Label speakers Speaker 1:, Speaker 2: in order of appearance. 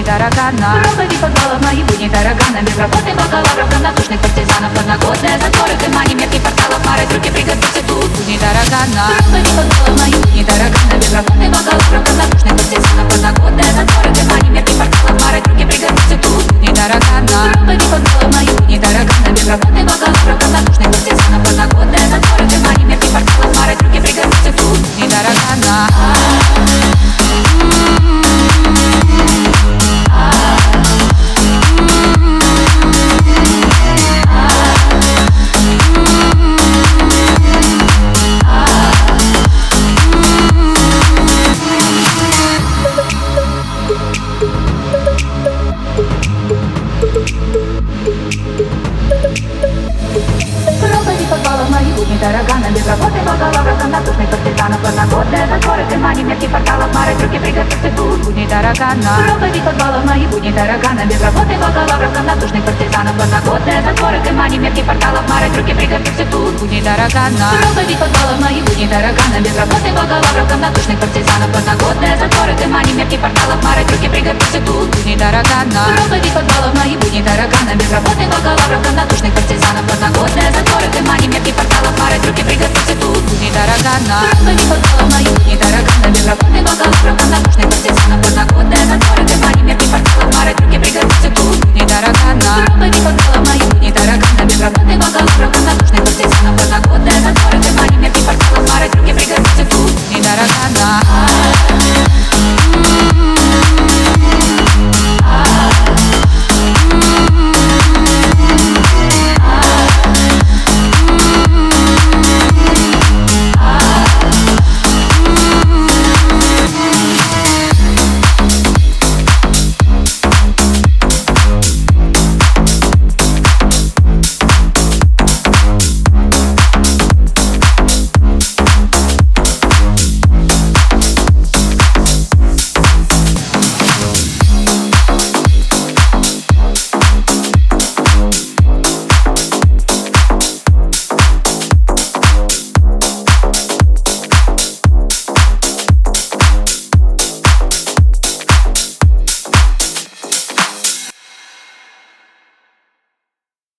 Speaker 1: недорогана
Speaker 2: Проповедь подвалов наяву недорогана Без работы бакалавров, равнодушных партизанов Подноготная заторы, ты мани меткий порталов Пары руки приготовьте тут
Speaker 1: недорогана
Speaker 2: Проповедь подвалов наяву недорогана Без работы бакалавров, равнодушных партизанов Подноготная заторы, ты мани меткий работы бакалавров, равнодушных партизанов Подногодные затворы, дыма, немецких порталов Мары, трюки, приготовься тут.
Speaker 1: Будни таракана
Speaker 2: будни таракана Без работы бакалавров, равнодушных партизанов Подногодные затворы, дыма, немецких порталов Мары, трюки, приготовься тут
Speaker 1: Будни таракана.
Speaker 2: Проповедь подвалов мои будни таракана Без работы бакалавров, равнодушных партизанов Подногодные затворы, дыма, немецких порталов Мары, трюки, приготовься тут
Speaker 1: Будни таракана.
Speaker 2: Проповедь подвалов мои будни таракана Без работы бакалавров, равнодушных партизанов Подногодные затворы, дыма, немецких порталов Мары, трюки, приготовься тут
Speaker 1: Будни таракана.
Speaker 2: Проповедь подвалов мои будни таракана Без работы бакалавров, равнодушных партизанов Подногодные Все равно нужно видеть